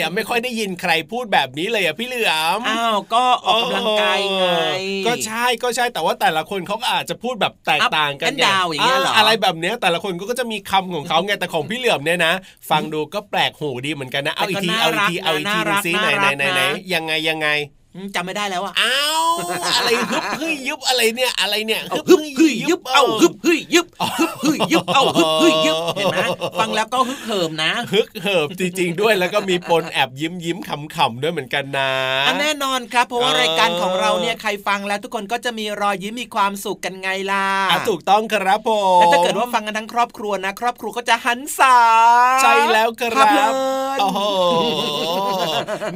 อะไม่ค่อยได้ยินใครพูดแบบนี้เลยอะพี่เหลือมอ้าวก็ออกกำลังกายไงก็ใช่ก็ใช่แต่ว่าแต่ละคนเขาอาจจะพูดแบบแตกต่างกันดาวอย่างเงี้ยหรออะไรแบบเนี้ยแต่ละคนก็จะมีคำของเขาไงแต่ของพี่เหลือมเนี่ยนะ ฟังดูก็แปลกหูดีเหมือนกันนะเอาอีกทีเอาอีกทีเอาอีกทีดูซิไหนไหนไหนไหนยังไงยังไง จำไม่ได้แล้วอะอ้าวอะไรฮึบเฮ้ยยุบอะไรเนี่ยอะไรเนี่ยฮึบเฮ้ยยุบเอาฮึบเฮ้ยยุบฮึบเฮ้ยยุบเอาฮึบเฮ้ยยุบเห็นไหมฟังแล้วก็ฮึกเหิมนะฮึกเหิมจริงๆด้วยแล้วก็มีปนแอบยิ้มยิ้มขำๆด้วยเหมือนกันนะแน่นอนครับ เพราะว่ารายการของเราเนี่ยใครฟังแล้วทุกคนก็จะมีรอยยิ้มมีความสุขกันไงล่ะถูกต้องครับผมแล้วถ้าเกิดว่าฟังกันทั้งครอบครัวนะ ครอบครัวก็จะหันษาใช่แล้วครับโอ้โห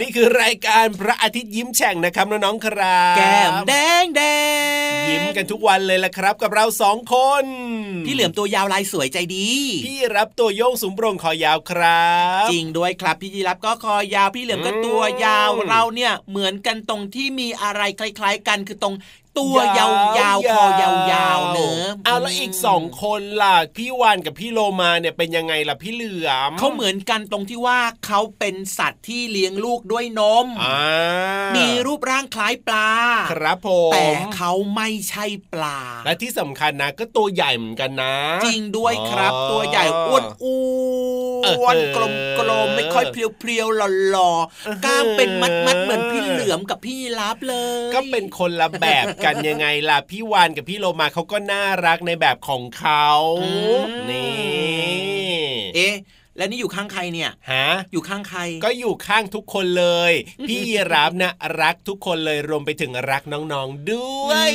นี่คือรายการพระอาทิตย์ยิ้มแฉ่งนะครับน้องๆครับ แก้มแดงแดงยิ้มกันทุกวันเลยละครับ กับเราสองคน พี่เหลือมตัวยาวลายสวยใจดี พี่รับตัวโยงสูงโปร่งคอยาวครับ จริงด้วยครับพี่ยีรับก็คอยาวพี่เหลือมก็ตัวยาวเราเนี่ยเหมือนกันตรงที่มีอะไรคล้าย ๆ กันคือตรง ตัวยาวๆคอยาวๆเนื้อเอาแล้วอีกสองคนล่ะพี่วานกับพี่โลมาเนี่ยเป็นยังไงล่ะพี่เหลือมเขาเหมือนกันตรงที่ว่าเขาเป็นสัตว์ที่เลี้ยงลูกด้วยนมมีรูปร่างคล้ายปลา ครับผมแต่เขาไม่ใช่ปลา และที่สำคัญนะ ก็ตัวใหญ่เหมือนกันนะ จริงด้วยครับ ตัวใหญ่อ้วนอ้วนกลมกลมไม่ค่อยเพลียวเพลียวหล่อหล่อกล้ามเป็นมัดมัดเหมือนพี่เหลือมกับพี่ลาบเลย ก็เป็นคนละแบบกันยังไงล่ะพี่วานกับพี่โลมาเขาก็น่ารักในแบบของเขานี่เอ๊ะ แล้วนี่อยู่ข้างใครเนี่ยฮะอยู่ข้างใคร ก็อยู่ข้างทุกคนเลย พี่ยีราฟนะรักทุกคนเลยรวมไปถึงรักน้องๆด้วย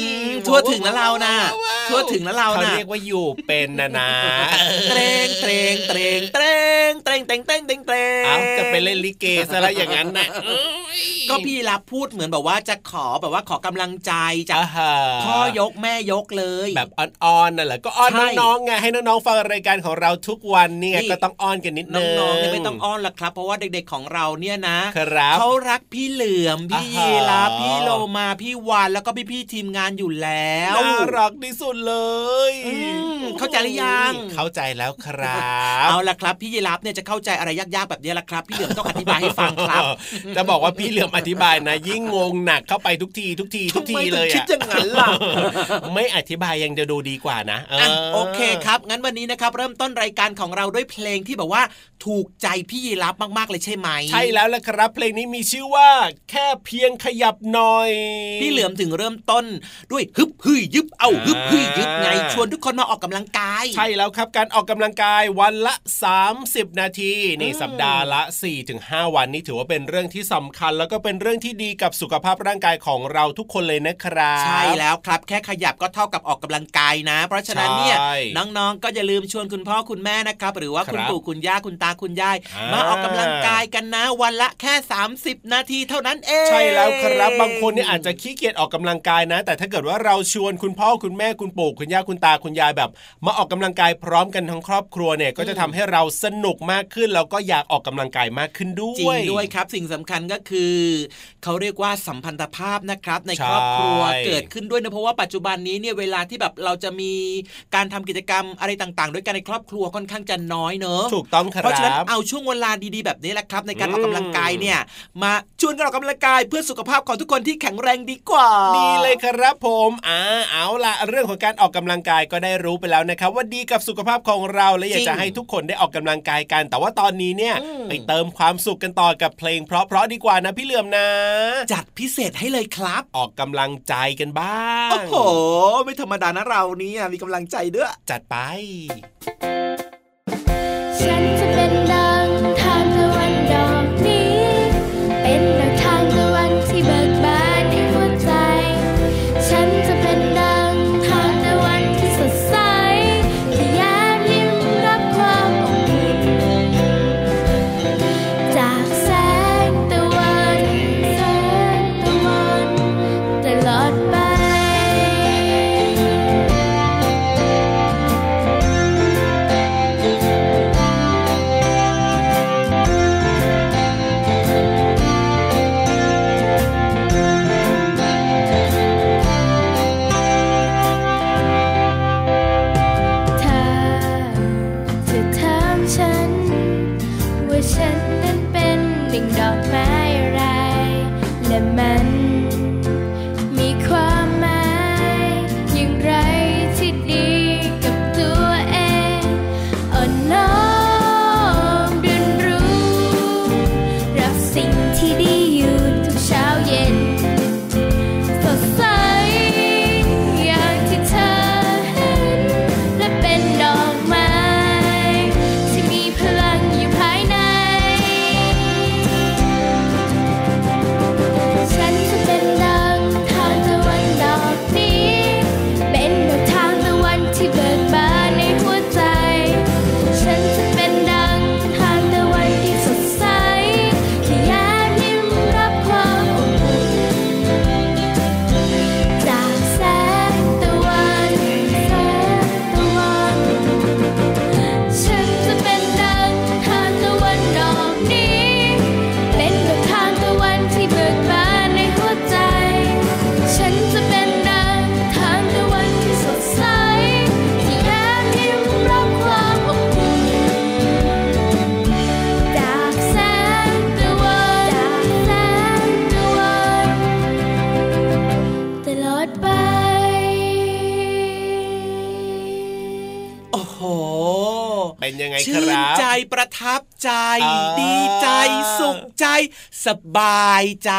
ทั่วถึงแล้วเรานะทั่วถึงแล้วเรานะเขาเรียกว่าอยู่เป็นนะนะเตรงเตรงเตรงเตรงเตรงเตรงเตรงเตรงเตรงอ้าวจะไปเล่นลิเกซะแล้วอย่างนั้นนะก็พี่รับพูดเหมือนแบบว่าจะขอแบบว่าขอกำลังใจจากพ่อยกแม่ยกเลย แบบอ้อนๆนั่นแหละก็อ้อนน้องๆไงให้น้องๆฟังรายการของเราทุกวันเนี่ยก็ต้องอ้อนกันนิดนึงน้องๆเนี่ยไม่ต้องอ้อนละครับ เพราะว่าเด็กๆของเราเนี่ยนะเขารักพี่เหลือมพี่ยีราพี่โลมาพี่วานแล้วก็พี่ๆทีมงานอยู่แล้วน่ารักที่สุดเลยเข้าใจหรือยังเข้าใจแล้วครับเอาละครับ พี่ยีราฟเนี่ยจะเข้าใจอะไรยากๆแบบนี้ละครับ พี่เหลือมต้องอธิบายให้ฟังครับ จะบอกว่าพี่เหลือมอธิบายนะ ยิ่งงงหนักเข้าไปทุกทีทุกทีทุกทีเลยคิดอย่างนั้นล่ะไม่อธิบายยังจะดูดีกว่านะโอเคครับงั้นวันนี้นะครับเริ่มต้นรายการของเราด้วยเพลงที่แบบว่าถูกใจพี่ยีรับมากๆเลยใช่ไหม ใช่แล้วละครับ เพลงนี้มีชื่อว่าแค่เพียงขยับหน่อย พี่เหลือมถึงเริ่มต้นด้วยฮึบฮึยยึบเอาฮึบฮึยยึบไงชวนทุกคนมาออกกำลังกาย ใช่แล้วครับการออกกำลังกายวันละ 30 นาทีนี่สัปดาห์ละ 4-5 วันนี่ถือว่าเป็นเรื่องที่สำคัญ แล้วก็เป็นเรื่องที่ดีกับสุขภาพร่างกายของเราทุกคนเลยนะครับใช่แล้วครับแค่ขยับก็เท่ากับออกกำลังกายนะ เพราะฉะนั้นเนี่ยน้องๆก็อย่าลืมชวนคุณพ่อคุณแม่นะครับ หรือว่าคุณปู่คุณย่าคุณตาคุณยาย มาออกกำลังกายกันนะวันละแค่ 30 นาทีเท่านั้นเองใช่แล้วครับบางคนนี่อาจจะขี้เกียจออกกำลังกายนะ แต่ถ้าเกิดว่าเราชวนคุณพ่อคุณแม่คุณปู่คุณย่าคุณตาคุณยายแบบ มาออกกำลังกายพร้อมกันทั้งครอบครัวเนี่ยก็จะทำให้เราสนุกมากขึ้นแล้วก็อยากออกกำลังกายมากขึ้นด้วยจริงด้วยครับ สิ่งสำคัญก็คือเขาเรียกว่าสัมพันธภาพนะครับในครอบครัวเกิดขึ้นด้วยนะเพราะว่าปัจจุบันนี้เนี่ยเวลาที่แบบเราจะมีการทำกิจกรรมอะไรต่าง ๆ ด้วยกันในครอบครัวค่อนข้างจะน้อยเนอะถูกต้องครับเพราะฉะนั้นเอาช่วงเวลาดีๆแบบนี้แหละครับ ในการออกกำลังกายเนี่ย มาชวนกันออกกำลังกายเพื่อสุขภาพของทุกคนที่แข็งแรงดีกว่าดีเลยครับผมอ่าเอาละเรื่องของการออกกำลังกายก็ได้รู้ไปแล้วนะครับ ว่าดีกับสุขภาพของเราและอยากจะให้ทุกคนได้ออกกำลังกายกัน แต่ว่าตอนนี้เนี่ยไปเติมความสุขกันต่อกับเพลง เพราะๆดีกว่านะพี่เหลือมนะ จัดพิเศษให้เลยครับ ออกกำลังใจกันบ้างโอ้โหไม่ธรรมดานะเรานี่มีกำลังใจด้วยจัดไป ประทับใจอ่าดีใจสุขใจ สบายใจ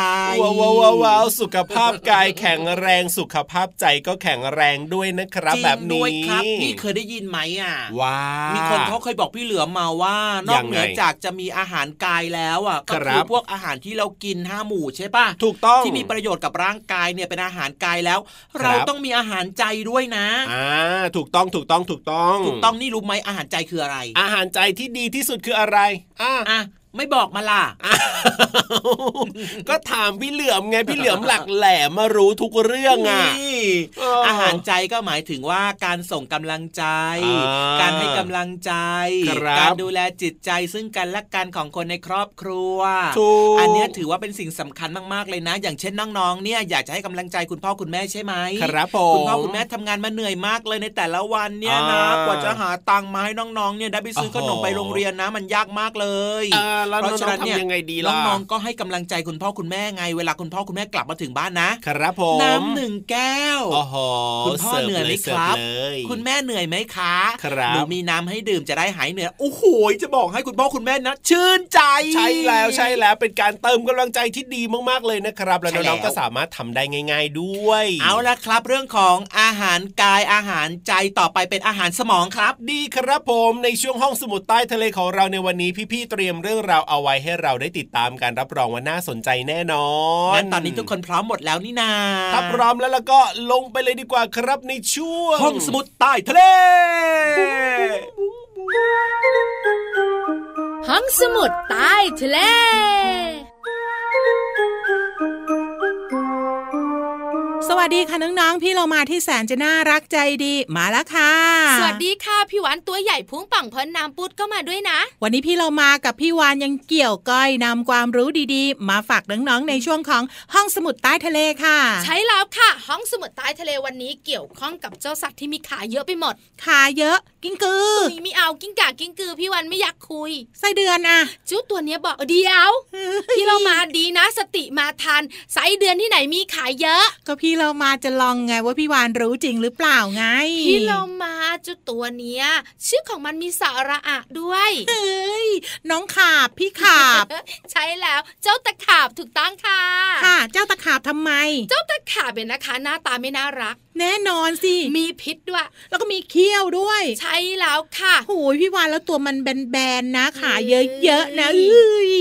ว้าวว้าวว้าวว้าวสุขภาพกายแข็งแรงสุขภาพใจก็แข็งแรงด้วยนะครับจริงแบบด้นี้วยครับนี่เคยได้ยินไหมอะว้ามีมีคนเขาเคยบอกพี่เหลือมมาว่านอกเหนือยังไงจากจะมีอาหารกายแล้วอะก็ครัคือบพวกอาหารที่เรากินห้าหมู่ใช่ป่ะถูกต้องที่มีประโยชน์กับร่างกายเนี่ยเป็นอาหารกายแล้วครับเราต้องมีอาหารใจด้วยนะอ่าถูกต้องถูกต้องถูกต้อง ถูกต้องนี่รู้ไหมอาหารใจคืออะไร อาหารใจที่ดีที่สุดคืออะไรอ่าอะ ไม่บอกมาล่ะ ก็ถามพี่เหลือมไงพี่เหลือมหลักแหลมมารู้ทุกเรื่องอะนี่เออออาหารใจก็หมายถึงว่าการส่งกำลังใจอ่าการให้กำลังใจครับการดูแลจิตใจซึ่งกันและกันของคนในครอบครัวถูกอันเนี้ยถือว่าเป็นสิ่งสำคัญมากๆเลยนะ อย่างเช่นน้องๆเนี่ยอยากจะให้กำลังใจคุณพ่อคุณแม่ใช่ไหมครับผมคุณพ่อคุณแม่ทำงานมาเหนื่อยมากเลยในแต่ละวันเนี่ยนะอ่ากว่าจะหาตังค์มาให้น้องๆเนี่ยได้ไปซื้อขนมโอ้โหไปโรงเรียนนะ มันยากมากเลยอ่าแล้วเพราะฉะนั้นเนี่ยน้องๆทำยังไงดีล่ะน้องๆก็ให้กำลังใจคุณพ่อคุณแม่ไงเวลาคุณพ่อคุณแม่กลับมาถึงบ้านนะครับผมน้ำหนึ่งแก้วโอ้โหคุณพ่อสิร์ฟเหนื่อยไหมลครับเสิร์ฟเลยคุณแม่เหนื่อยไหมคะครับหนูมีน้ำให้ดื่มจะได้หายเหนื่อยโอ้โหจะบอกให้คุณพ่อคุณแม่นะชื่นใจ ใช่แล้วใช่แล้วเป็นการเติมกำลังใจที่ดีมากๆเลยนะครับ แล้วใช่แล้วน้องๆก็สามารถทำได้ง่าย ๆด้วย เอาละครับ เรื่องของอาหารกายอาหารใจต่อไปเป็นอาหารสมองครับ ดีครับผมในช่วงห้องสมุดใต้ทะเลของเราในวันนี้พี่ๆเตรียมเรื่องราวเอาไว้ให้เราได้ติดตามการรับรองว่าน่าสนใจแน่นอนงั้นตอนนี้ทุกคนพร้อมหมดแล้วนี่นาถ้าพร้อมแล้วแล้วก็ลงไปเลยดีกว่าครับในช่วงห้องสมุดใต้ทะเลห้องสมุดใต้ทะเล สวัสดีค่ะน้องๆ พี่เรามาที่แสนจะน่ารักใจดีมาแล้วค่ะ สวัสดีค่ะพี่หวานตัวใหญ่พุงป่องพอนน้ำปุดก็มาด้วยนะ วันนี้พี่เรามากับพี่วานยังเกี่ยวก้อยนำความรู้ดีๆ มาฝากน้องๆในช่วงของห้องสมุดใต้ทะเลค่ะ ใช้แล้วค่ะ ห้องสมุดใต้ทะเลวันนี้เกี่ยวข้องกับเจ้าสัตว์ที่มีขาเยอะไปหมด ขาเยอะ กิ้งกือมีไม่เอากิ้งก่ากิ้งกือ พี่วันไม่อยากคุยไส้เดือนอะจุ๊ตัวเนี้ยบอกเดียวพี่เรามาดีนะ สติมาทันไซเดือนที่ไหนมีขาเยอะก็พี่เรามาจะลองไงว่าพี่วานรู้จริงหรือเปล่าไง พี่เรามาจุดตัวเนี้ย ชื่อของมันมีสาระอะด้วยเฮ้ยน้องขาบพี่ขาบ ใช่แล้วเจ้าตะขาบถูกต้องค่ะ ค่ะ เจ้าตะขาบทำไม เจ้าตะขาบเป็นนะคะ หน้าตาไม่น่ารัก แน่นอนสิ มีพิษด้วย แล้วก็มีเขี้ยวด้วย ใช่แล้วค่ะโอ้ยพี่วานแล้วตัวมันแบนๆนะขาเยอะๆนะเอ้เอ้ย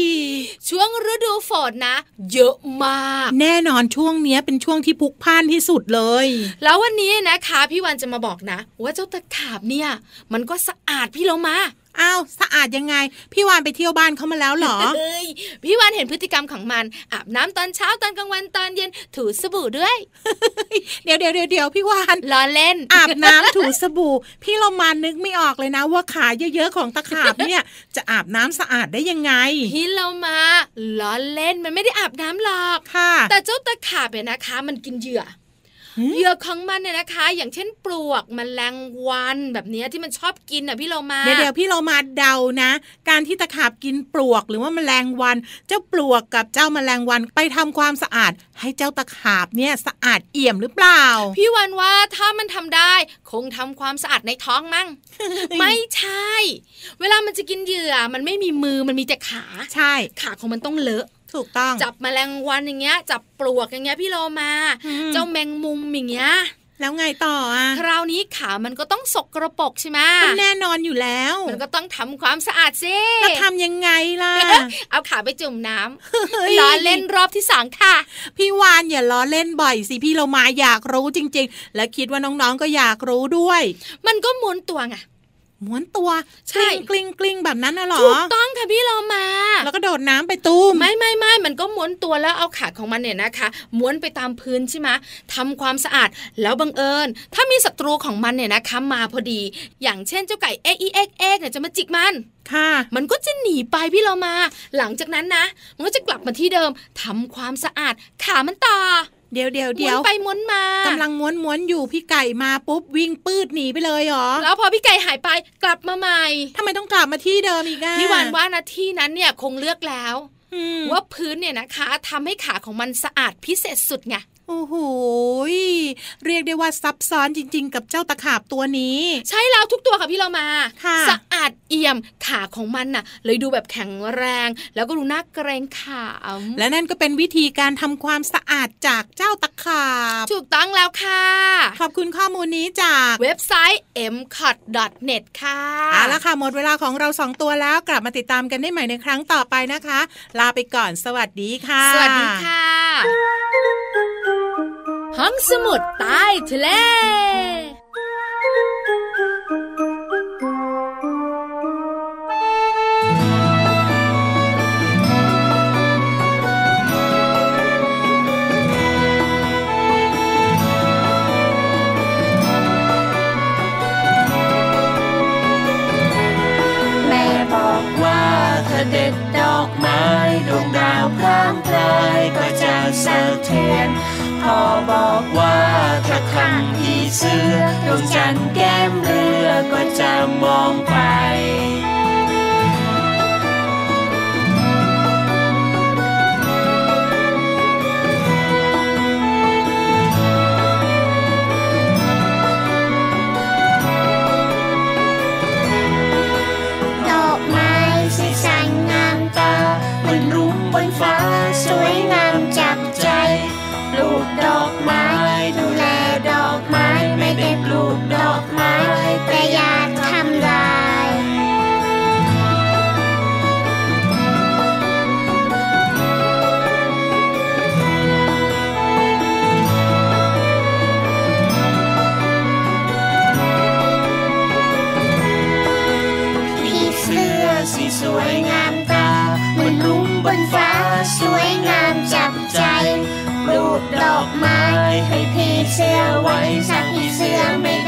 ช่วงฤดูฝนนะ เยอะมาก แน่นอนช่วงเนี้ยเป็นช่วงที่พลุกพล่านที่สุดเลย แล้ววันนี้นะคะ พี่วันจะมาบอกนะ ว่าเจ้าตะขาบเนี่ย มันก็สะอาดพี่เรามาอ้าวสะอาดยังไง พี่วานไปเที่ยวบ้านเขามาแล้วเหรอเอ้ยพี่วันเห็นพฤติกรรมของมัน อาบน้ำตอนเช้าตอนกลางวันตอนเย็นถูสบู่ด้วย เดี๋ยวเดี๋ยวเดี๋ยวเดี๋ยวพี่วานล้อเล่น อาบน้ำถูสบู่ พี่เรามานึกไม่ออกเลยนะ ว่าขาเยอะๆของตะขาบเนี่ย จะอาบน้ำสะอาดได้ยังไง พี่เรามาล้อเล่นมันไม่ได้อาบน้ำหรอกค่ะ แต่เจ้าตะขาบเนี่ยนะคะ มันกินเหยื่อหืม เหยื่อของมันเนี่ยนะคะ อย่างเช่นปลวกมแมลงวันแบบเนี้ยที่มันชอบกินอะพี่เรามาเดี๋ยวเดี๋ยวพี่เรามาเดานะ การที่ตะขาบกินปลวกหรือว่าแมลงวัน เจ้าปลวกกับเจ้าแมลงวันไปทำความสะอาด ให้เจ้าตะขาบเนี่ยสะอาดเอี่ยมหรือเปล่า พี่วันว่าถ้ามันทำได้คงทำความสะอาดในท้องมั่งไม่ใช่ เวลามันจะกินเหยื่อมันไม่มีมือมันมีแต่ขาใช่ ขาของมันต้องเลอะ ถูกต้องจับแมลงวันอย่างเงี้ย จับปลวกอย่างเงี้ยพี่โลมาอืมเจ้าแมงมุมอย่างเงี้ยแล้วไงต่ออะ คราวนี้ขามันก็ต้องสกกระปรกใช่ไหมก็แน่นอนอยู่แล้ว มันก็ต้องทำความสะอาดสิแล้วทำยังไงล่ะ เอาขาไปจุ่มน้เฮ้ยำล้อเล่นรอบที่สองค่ะ พี่วานอย่าล้อเล่นบ่อยสิพี่เรามาอยากรู้จริง ๆ และคิดว่าน้องๆก็อยากรู้ด้วย มันก็ม้วนตัวไง ม้วนตัวใช่กลิ้งกลิ้งๆแบบนั้นน่ะเหรอถูกต้องค่ะพี่โลมา แล้วก็โดดน้ำไปตุ้มไม่ไม่ไม่มันก็ม้วนตัวแล้วเอาขาของมันเนี่ยนะคะ ม้วนไปตามพื้นใช่ไหมทำความสะอาดแล้วบังเอิญ ถ้ามีศัตรูของมันเนี่ยนะคะมาพอดี อย่างเช่นเจ้าไก่เอ็กเอ็กเอ็กเนี่ยจะมาจิกมันค่ะ มันก็จะหนีไปพี่เรามา หลังจากนั้นนะ มันก็จะกลับมาที่เดิมทำความสะอาดขามันต่อ เดี๋ยวเดี๋ยวม้เดี๋วยนวไปม้วนมากำลังม้วนม้วนอยู่พี่ไก่มาปุ๊บวิ่งปืดหนีไปเลยเหรอ แล้วพอพี่ไก่หายไปกลับมาใหม่ทำไมต้องกลับมาที่เดิมอีกอะพี่วานว่านะที่นั้นเนี่ยคงเลือกแล้วอืมว่าพื้นเนี่ยนะคะทำให้ขาของมันสะอาดพิเศษสุดไงโอ้โห เรียกได้ว่าซับซ้อนจริง ๆ กับเจ้าตะขาบตัวนี้ ใช่แล้วทุกตัวค่ะพี่เรามาค่ะสะอาดเอี่ยมขาของมันน่ะ เลยดูแบบแข็งแรง แล้วก็ดูน่าเกรงขามและนั่นก็เป็นวิธีการทำความสะอาดจากเจ้าตะขาบ ถูกต้องแล้วค่ะ ขอบคุณข้อมูลนี้จากเว็บไซต์ m c o t n e t ค่ะเอาละค่ะหมดเวลาของเราสองตัวแล้วกลับมาติดตามกันได้ใหม่ในครั้งต่อไปนะคะ ลาไปก่อนสวัสดีค่ะ สวัสดีค่ะ ห้องสมุดใต้ทะเลแม่บอกว่าถ้าเด็ดดอกไม้ดวงดาวพรางพรายก็จะสะเทือน พ่อบอกว่าถ้าขังผีเสือดวงจันทร์แก้มเรือก็จะมองไป ผีเสื้อไว้สักผี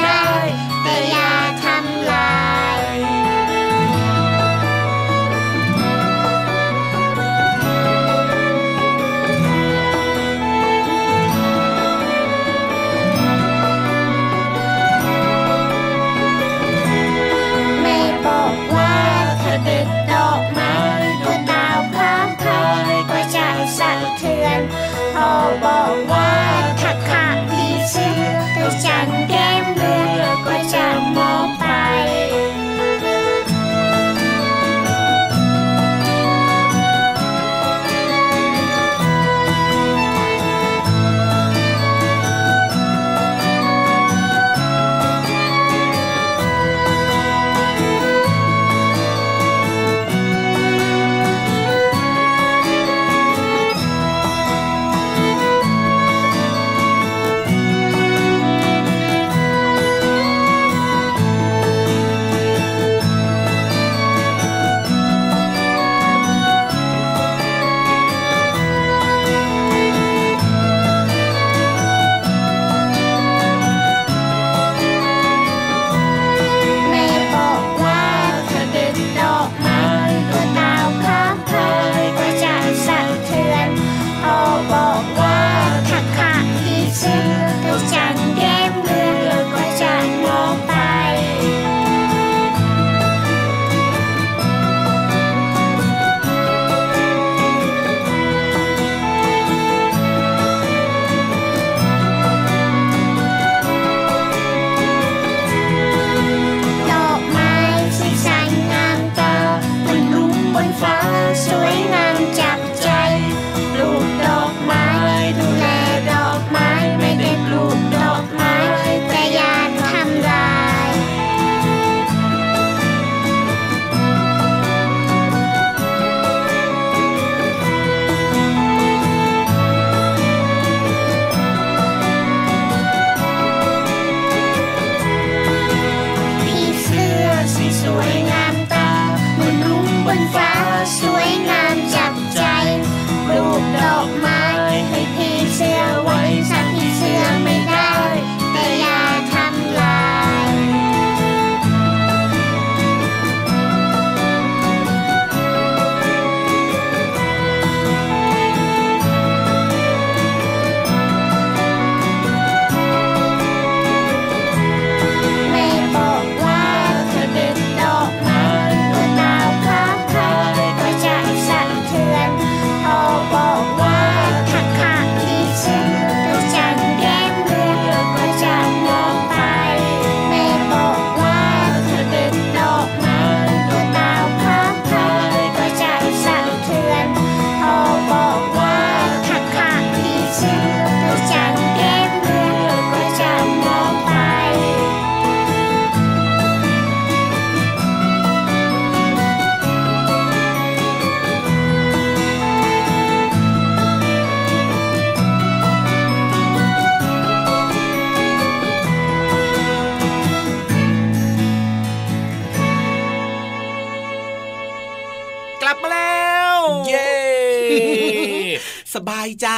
ใจ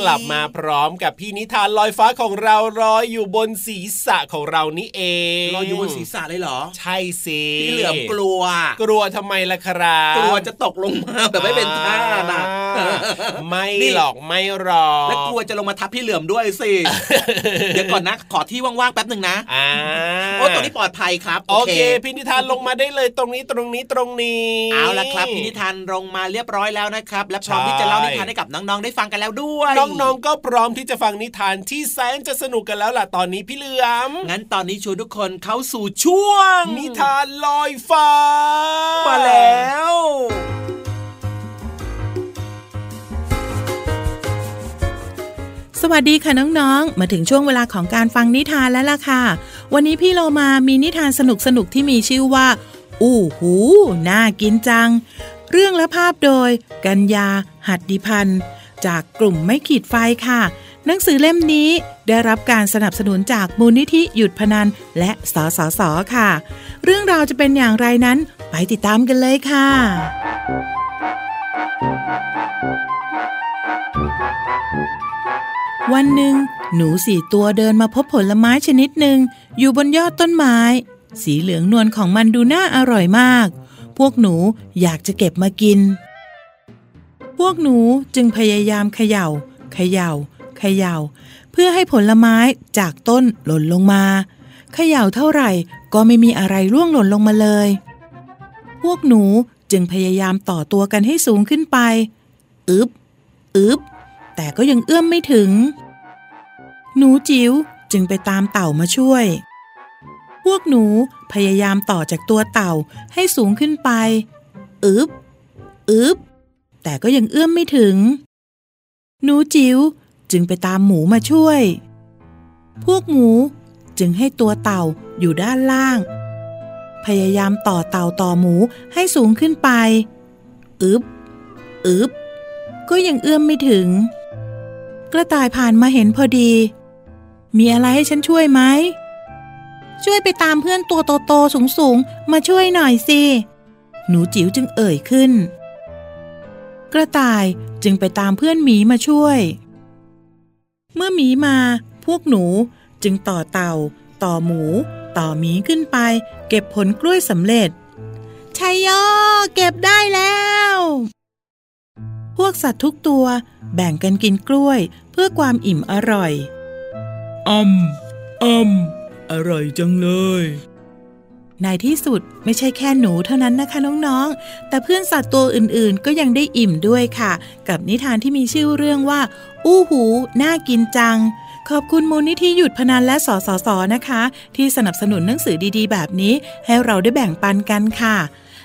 กลับมาพร้อมกับพี่นิทานลอยฟ้าของเราลอยอยู่บนศีรษะของเรานี่เองลอยอยู่บนศีรษะเลยเหรอ ใช่สิพี่เหลือมกลัว กลัวทำไมล่ะครับกลัวจะตกลงมาแบบไม่เป็นท่านะอ่าไม่นี่หรอกไม่หรอกและกลัวจะลงมาทับพี่เหลือมด้วยสิเดี๋ยวก่อนนะ ขอที่ว่างๆแป๊บหนึ่งนะอ่าโอ้ตรงนี้ปลอดภัยครับ โอเคพี่นิทานลงมาได้เลยตรงนี้ตรงนี้ตรงนี้ เอาละครับพี่นิทานลงมาเรียบร้อยแล้วนะครับ และพร้อมใช่ที่จะเล่านิทานให้กับน้องๆได้ฟังกันแล้วด้วยน้องๆก็พร้อมที่จะฟังนิทานที่แสนจะสนุกกันแล้วล่ะตอนนี้พี่เหลือมงั้นตอนนี้ชวนทุกคนเข้าสู่ช่วง นิทานลอยฟ้า มาแล้วสวัสดีค่ะน้องๆ มาถึงช่วงเวลาของการฟังนิทานแล้วล่ะค่ะ วันนี้พี่เรามามีนิทานสนุกๆที่มีชื่อว่า อู้หู น่ากินจัง เรื่องและภาพโดย กัญญา หัดดิพันธ์ จากกลุ่มไม่ขีดไฟค่ะ หนังสือเล่มนี้ได้รับการสนับสนุนจากมูลนิธิหยุดพนันและสสสค่ะ เรื่องราวจะเป็นอย่างไรนั้นไปติดตามกันเลยค่ะวันหนึ่ง หนูสี่ตัวเดินมาพบผลไม้ชนิดหนึ่งอยู่บนยอดต้นไม้ สีเหลืองนวลของมันดูน่าอร่อยมาก พวกหนูอยากจะเก็บมากิน พวกหนูจึงพยายามเขยา่า เขยา่า เขยา่า เพื่อให้ผลไม้จากต้นหล่นลงมาเขย่าเท่าไหร่ก็ไม่มีอะไรร่วงหล่นลงมาเลย พวกหนูจึงพยายามต่อตัวกันให้สูงขึ้นไป อึบ อึบ แต่ก็ยังเอื้อมไม่ถึง หนูจิ๋วจึงไปตามเต่ามาช่วย พวกหนูพยายามต่อจากตัวเต่าให้สูงขึ้นไป อึบ อึบ แต่ก็ยังเอื้อมไม่ถึง หนูจิ๋วจึงไปตามหมูมาช่วย พวกหมูจึงให้ตัวเต่าอยู่ด้านล่าง พยายามต่อเต่าต่อหมูให้สูงขึ้นไป อึบ อึบ ก็ยังเอื้อมไม่ถึง กระต่ายผ่านมาเห็นพอดี มีอะไรให้ฉันช่วยไหม ช่วยไปตามเพื่อนตัวโตๆสูงๆ มาช่วยหน่อยสิ หนูจิ๋วจึงเอ่ยขึ้น กระต่ายจึงไปตามเพื่อนหมีมาช่วย เมื่อหมีมา พวกหนูจึงต่อเต่า ต่อหมู ต่อหมีขึ้นไป เก็บผลกล้วยสำเร็จชัยโยเก็บได้แล้ว พวกสัตว์ทุกตัวแบ่งกันกินกล้วยเพื่อความอิ่มอร่อยอืมอืมอร่อยจังเลย ในที่สุดไม่ใช่แค่หนูเท่านั้นนะคะน้องๆ แต่เพื่อนสัตว์ตัวอื่นๆ ก็ยังได้อิ่มด้วยค่ะ กับนิทานที่มีชื่อเรื่องว่า อู้หู น่ากินจัง ขอบคุณมูลนิธิหยุดพนันและสสสนะคะ ที่สนับสนุนหนังสือดีๆ แบบนี้ ให้เราได้แบ่งปันกันค่ะ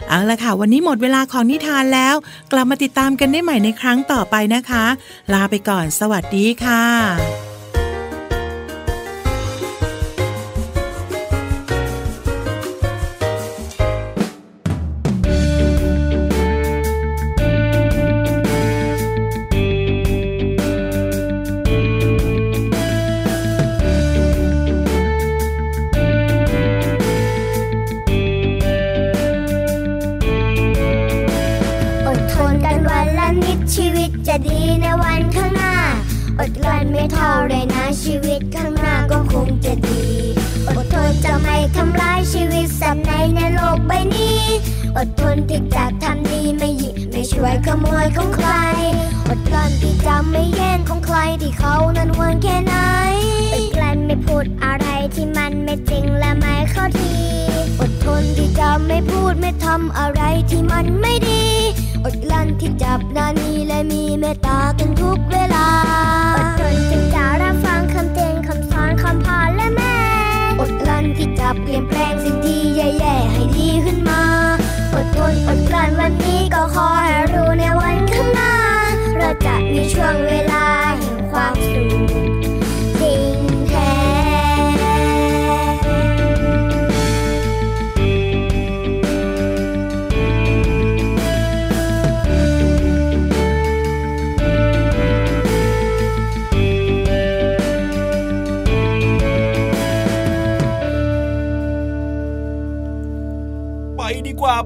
เอาละค่ะ วันนี้หมดเวลาของนิทานแล้ว กลับมาติดตามกันได้ใหม่ในครั้งต่อไปนะคะ ลาไปก่อนสวัสดีค่ะ บนี้ อดทนที่จะทำดีไม่หยิบไม่ช่วยขโมยของใคร อดกลั้นที่จะไม่แย่งของใครที่เขานั้นหวงแค่ไหนอดกลั้นไม่พูดอะไรที่มันไม่จริงและไม่เข้าที อดทนที่จะไม่พูดไม่ทำอะไรที่มันไม่ดี อดกลั้นที่จับนานีและมีเมตตากันทุกเวลา อดทนที่จะรับฟังคำเตือนคำสอนคำพาและแม่ อดกลั้นที่จะเปลี่ยนแปลงสิ่งที่แย่ ช่วงเวลา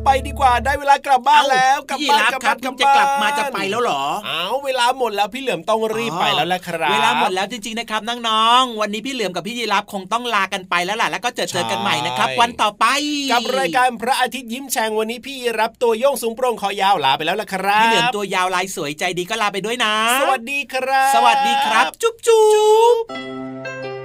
ไปดีกว่าได้เวลากลับบ้านแล้วกลับพี่บ้านรับกลับครับ้าบนกลับจะกลับมาบ้นจะไปแล้วเหรอเอาเวลาหมดแล้วพี่เหลือมต้องรีบไปแล้วแหละครับ เวลาหมดแล้วจริงๆนะครับน้องๆวันนี้พี่เหลือมกับพี่ยีรับคงต้องลากันไปแล้วล่ะแล้วก็เจอเจอกันใหม่นะครับ วันต่อไป กับรายการพระอาทิตย์ยิ้มแฉ่งวันนี้พี่รับตัวโยงสูงโปร่งคอยาวลาไปแล้วละครับพี่เหลือมตัวยาวลายสวยใจดีก็ลาไปด้วยนะ สวัสดีครับ สวัสดีครับ จุ๊บจุ๊บ